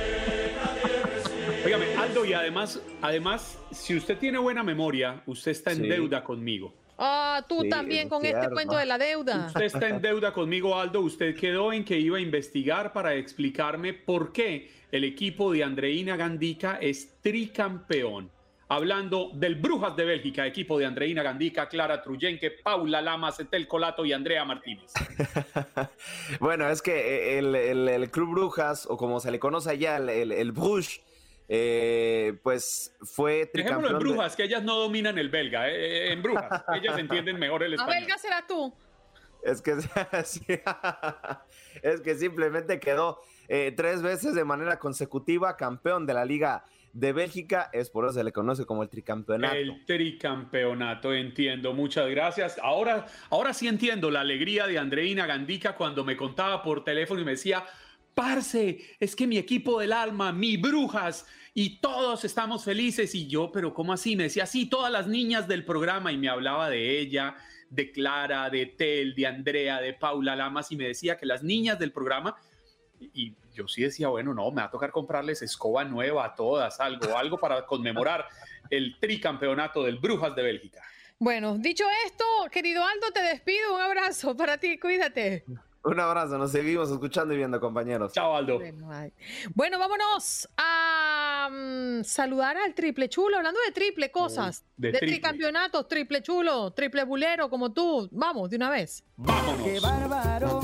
Óigame, Aldo, y además, además, si usted tiene buena memoria, usted está en deuda conmigo. Ah, tú también con este cuento de la deuda. Usted está en deuda conmigo, Aldo. Usted quedó en que iba a investigar para explicarme por qué el equipo de Andreina Gandica es tricampeón. Hablando del Brujas de Bélgica, equipo de Andreina Gandica, Clara Truyenque, Paula Lamas, Etel Colato y Andrea Martínez. bueno, es que el, Club Brujas, o como se le conoce allá, el, el Bruges, eh, pues fue tricampeón. Dejémoslo en Brujas, que ellas no dominan el belga. Eh, eh, en Brujas, ellas entienden mejor el español. ¿A belga será tú? Es que, es que simplemente quedó tres veces de manera consecutiva campeón de la Liga de Bélgica, es por eso se le conoce como el tricampeonato. El tricampeonato, entiendo, muchas gracias. Ahora, ahora sí entiendo la alegría de Andreina Gandica cuando me contaba por teléfono y me decía, parce, es que mi equipo del alma, mi brujas, y todos estamos felices. Y yo, pero ¿cómo así? Me decía, sí, todas las niñas del programa y me hablaba de ella, de Clara, de Tel, de Andrea, de Paula Lamas y me decía que las niñas del programa, y yo sí decía, bueno, no, me va a tocar comprarles escoba nueva a todas, algo, algo para conmemorar el tricampeonato del Brujas de Bélgica. Bueno, dicho esto, querido Aldo, te despido. Un abrazo para ti, cuídate. Un abrazo, nos seguimos escuchando y viendo, compañeros. Chao, Aldo. Bueno, vámonos a saludar al triple chulo, hablando de triple cosas, de, tricampeonatos, triple chulo, triple bulero, como tú. Vamos, de una vez. Vámonos. Qué bárbaro,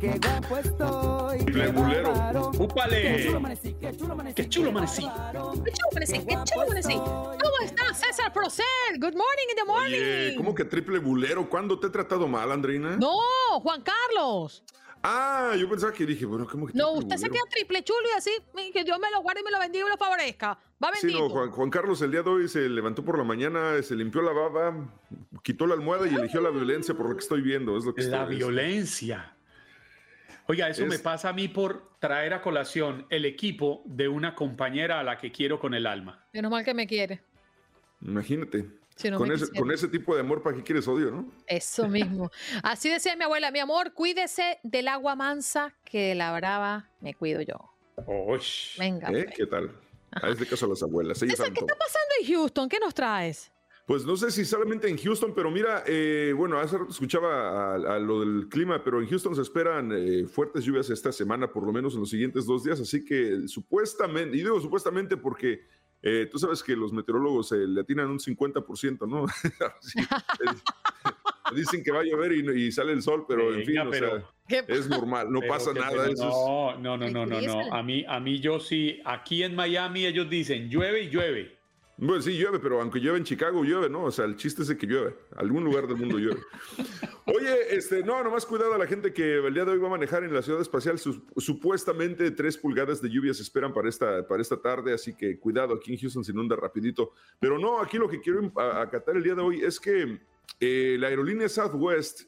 qué guapo estoy. Triple bulero. ¡Úpale! Qué chulo amanecí, qué chulo amanecí. Qué chulo amanecí. Qué chulo amanecí, qué chulo amanecí. ¿Cómo estás, César Procel? Good morning in the morning. Oye, ¿cómo que triple bulero? ¿Cuándo te he tratado mal, Andrina? No, Juan Carlos. Ah, yo pensaba que dije, bueno, ¿cómo que No, usted se queda triple chulo y así, que Dios me lo guarde y me lo bendiga y me lo favorezca. Va Sí, bendito. no, Juan, Juan Carlos el día de hoy se levantó por la mañana, se limpió la baba, quitó la almohada y eligió la violencia por lo que estoy viendo. Es lo que La estoy- violencia. Oiga, eso Es- me pasa a mí por traer a colación el equipo de una compañera a la que quiero con el alma. Menos mal que me quiere. Imagínate. Si no con, ese, con ese tipo de amor, ¿para qué quieres odio, no? Eso mismo. Así decía mi abuela, mi amor, cuídese del agua mansa, que de la brava me cuido yo. Venga. ¿Eh? pues. ¿Qué tal? A este caso las abuelas. ellas ¿Qué está pasando en Houston? ¿Qué nos traes? Pues no sé si solamente en Houston, pero mira, eh, bueno, hace rato escuchaba a, a lo del clima, pero en Houston se esperan eh, fuertes lluvias esta semana, por lo menos en los siguientes dos días, así que supuestamente, y digo supuestamente porque eh, tú sabes que los meteorólogos eh, le atinan un 50%, ¿no? Sí, dicen que va a llover y, y sale el sol, pero en fin, o sea, es normal, no pasa que- nada. eso es- no, no, no, no, no, no. A mí, a mí yo sí, aquí en Miami ellos dicen llueve y llueve. Bueno, sí, llueve, pero aunque llueve en Chicago, llueve, ¿no? O sea, el chiste es de que llueve. Algún lugar del mundo llueve. Oye, este, no, nomás cuidado a la gente que el día de hoy va a manejar en la ciudad espacial. Su- supuestamente tres pulgadas de lluvia se esperan para esta, para esta tarde, así que cuidado, aquí en Houston se inunda rapidito. Pero no, aquí lo que quiero a- acatar el día de hoy es que eh, la aerolínea Southwest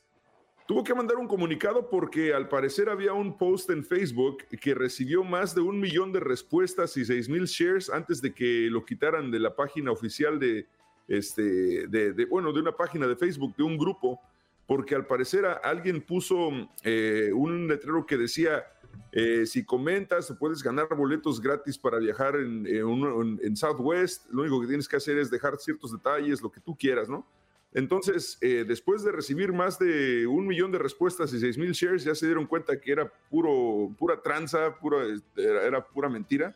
Tuvo que mandar un comunicado porque al parecer había un post en Facebook que recibió más de un millón de respuestas y seis mil shares antes de que lo quitaran de la página oficial de, este, bueno, de una página de Facebook, de un grupo, porque al parecer alguien puso eh, un letrero que decía, eh, si comentas puedes ganar boletos gratis para viajar en, en Southwest, lo único que tienes que hacer es dejar ciertos detalles, lo que tú quieras, ¿no? Entonces, eh, después de recibir más de un millón de respuestas y seis mil shares, ya se dieron cuenta que era puro, pura tranza, pura, era, era pura mentira.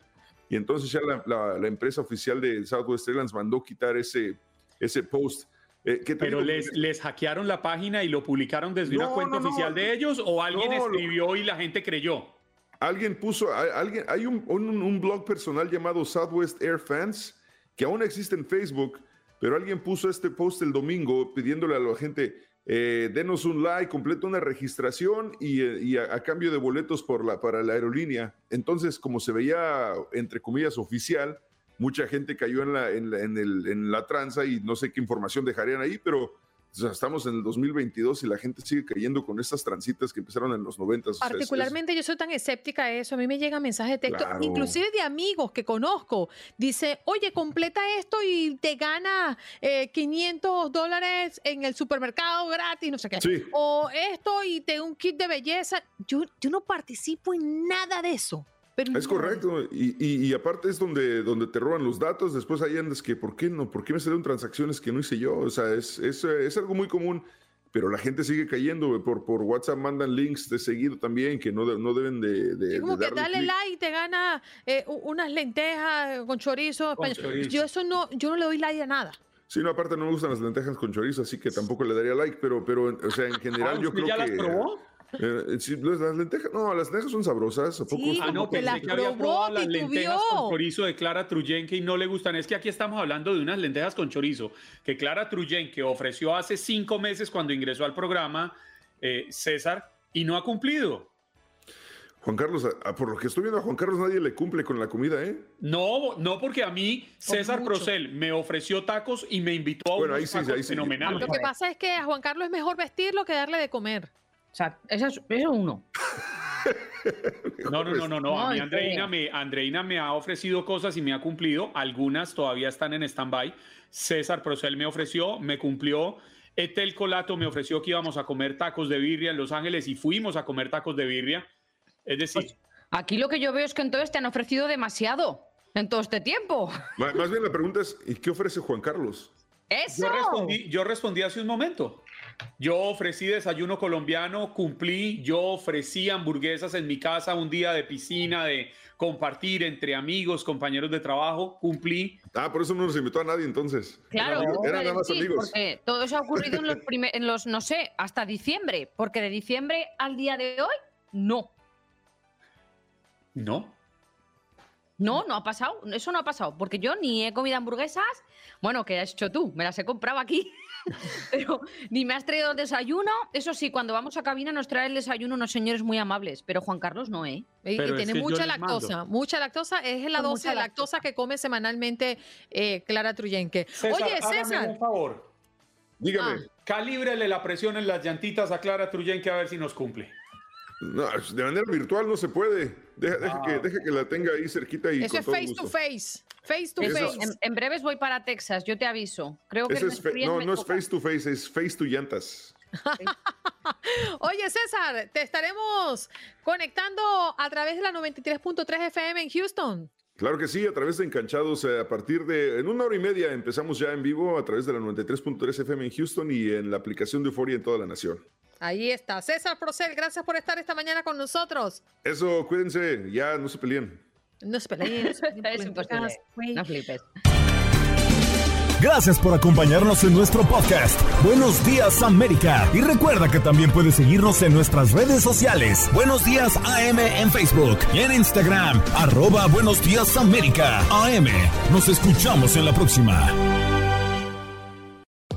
Y entonces ya la, la- la empresa oficial de Southwest Airlines mandó quitar ese, ese post. Eh, ¿qué Pero les, les hackearon la página y lo publicaron desde una cuenta no, no. oficial de ellos o alguien lo- escribió y la gente creyó. Alguien puso, hay, alguien, hay un, un- un blog personal llamado Southwest Air Fans que aún existe en Facebook, pero alguien puso este post el domingo pidiéndole a la gente, eh, denos un like, completa una registración y, eh, a, cambio de boletos para la aerolínea. Entonces, como se veía, entre comillas, oficial, mucha gente cayó en la, en la, el- en la tranza y no sé qué información dejarían ahí, pero o sea, estamos en el 2022 y la gente sigue cayendo con estas transitas que empezaron en los 90. Particularmente yo soy tan escéptica a eso, a mí me llegan mensajes de texto, Claro. inclusive de amigos que conozco, dice, oye, completa esto y te gana eh, 500 dólares en el supermercado gratis, no sé qué. Sí. O esto y te un kit de belleza. Yo, yo no participo en nada de eso. Pero Es correcto, y, y- y aparte es donde, donde te roban los datos, después ahí andas que, ¿por qué no? ¿Por qué me salieron transacciones que no hice yo? O sea, es, es, es algo muy común, pero la gente sigue cayendo, por, por WhatsApp mandan links de seguido también que no, de- no deben de, de- Es como de que darle dale like y te gana eh, unas lentejas con chorizo. Con español. chorizo. Yo eso no, yo no le doy like a nada. Sí, no, aparte no me gustan las lentejas con chorizo, así que tampoco le daría like, pero, pero o sea, en general Ah, yo ¿usted creo ya las que... probó? Eh, sí, las lentejas, no, las lentejas son sabrosas, ¿a poco? Sí, Ah, no, que pensé las que había probado las lentejas con chorizo de Clara Truyenque y no le gustan. Es que aquí estamos hablando de unas lentejas con chorizo que Clara Truyenque ofreció hace cinco meses cuando ingresó al programa eh, César y no ha cumplido. Juan Carlos, a- a- por lo que estoy viendo a Juan Carlos nadie le cumple con la comida, ¿eh? No, no porque a mí César. Procel me ofreció tacos y me invitó a Bueno, unos ahí sí, tacos ahí sí. fenomenales. Lo que pasa es que a Juan Carlos es mejor vestirlo que darle de comer. O sea, eso es, eso es uno. No, no, no, no, no. A mí Andreina me, Andreina me ha ofrecido cosas y me ha cumplido. Algunas todavía están en stand-by. César Procel me ofreció, me cumplió. Etel Colato me ofreció que íbamos a comer tacos de birria en Los Ángeles y fuimos a comer tacos de birria. Es decir, Aquí lo que yo veo es que entonces te han ofrecido demasiado en todo este tiempo. Más bien la pregunta es, ¿y qué ofrece Juan Carlos? ¡Eso! yo respondí, yo respondí hace un momento. Yo ofrecí desayuno colombiano, cumplí, yo ofrecí hamburguesas en mi casa un día de piscina, de compartir entre amigos, compañeros de trabajo, cumplí. Ah, por eso no nos invitó a nadie entonces. Claro, Eran, nada más amigos. porque todo eso ha ocurrido en los, en los, no sé, hasta diciembre, porque de diciembre al día de hoy, no. No. No, no ha pasado, eso no ha pasado, porque yo ni he comido hamburguesas, bueno, que has hecho tú, me las he comprado aquí, pero ni me has traído el desayuno. Eso sí, cuando vamos a cabina nos trae el desayuno unos señores muy amables, pero Juan Carlos no, ¿eh? Y, tiene mucha lactosa, mucha lactosa, es la dosis de lactosa, que come semanalmente eh, Clara Truyenque. Oye, César. un favor. Dígame. Ah. Calíbrele la presión en las llantitas a Clara Truyenque a ver si nos cumple. No, de manera virtual no se puede. Deja, que, ah. deja que, la tenga ahí cerquita y Eso es face to face. Face to face. En, breves voy para Texas, yo te aviso. Creo que no, no es face to face, es face to llantas. Oye, César, te estaremos conectando a través de la 93.3 FM en Houston. Claro que sí, a través de Encanchados, eh, a partir de, en una hora y media empezamos ya en vivo a través de la 93.3 FM en Houston y en la aplicación de Euforia en toda la nación. Ahí está. César Procel, gracias por estar esta mañana con nosotros. Eso, cuídense, ya no se peleen. No se peleen. no flipes. Gracias por acompañarnos en nuestro podcast. Buenos días América. Y recuerda que también puedes seguirnos en nuestras redes sociales. Buenos días AM en Facebook y en Instagram. Arroba Buenos días América. AM. Nos escuchamos en la próxima.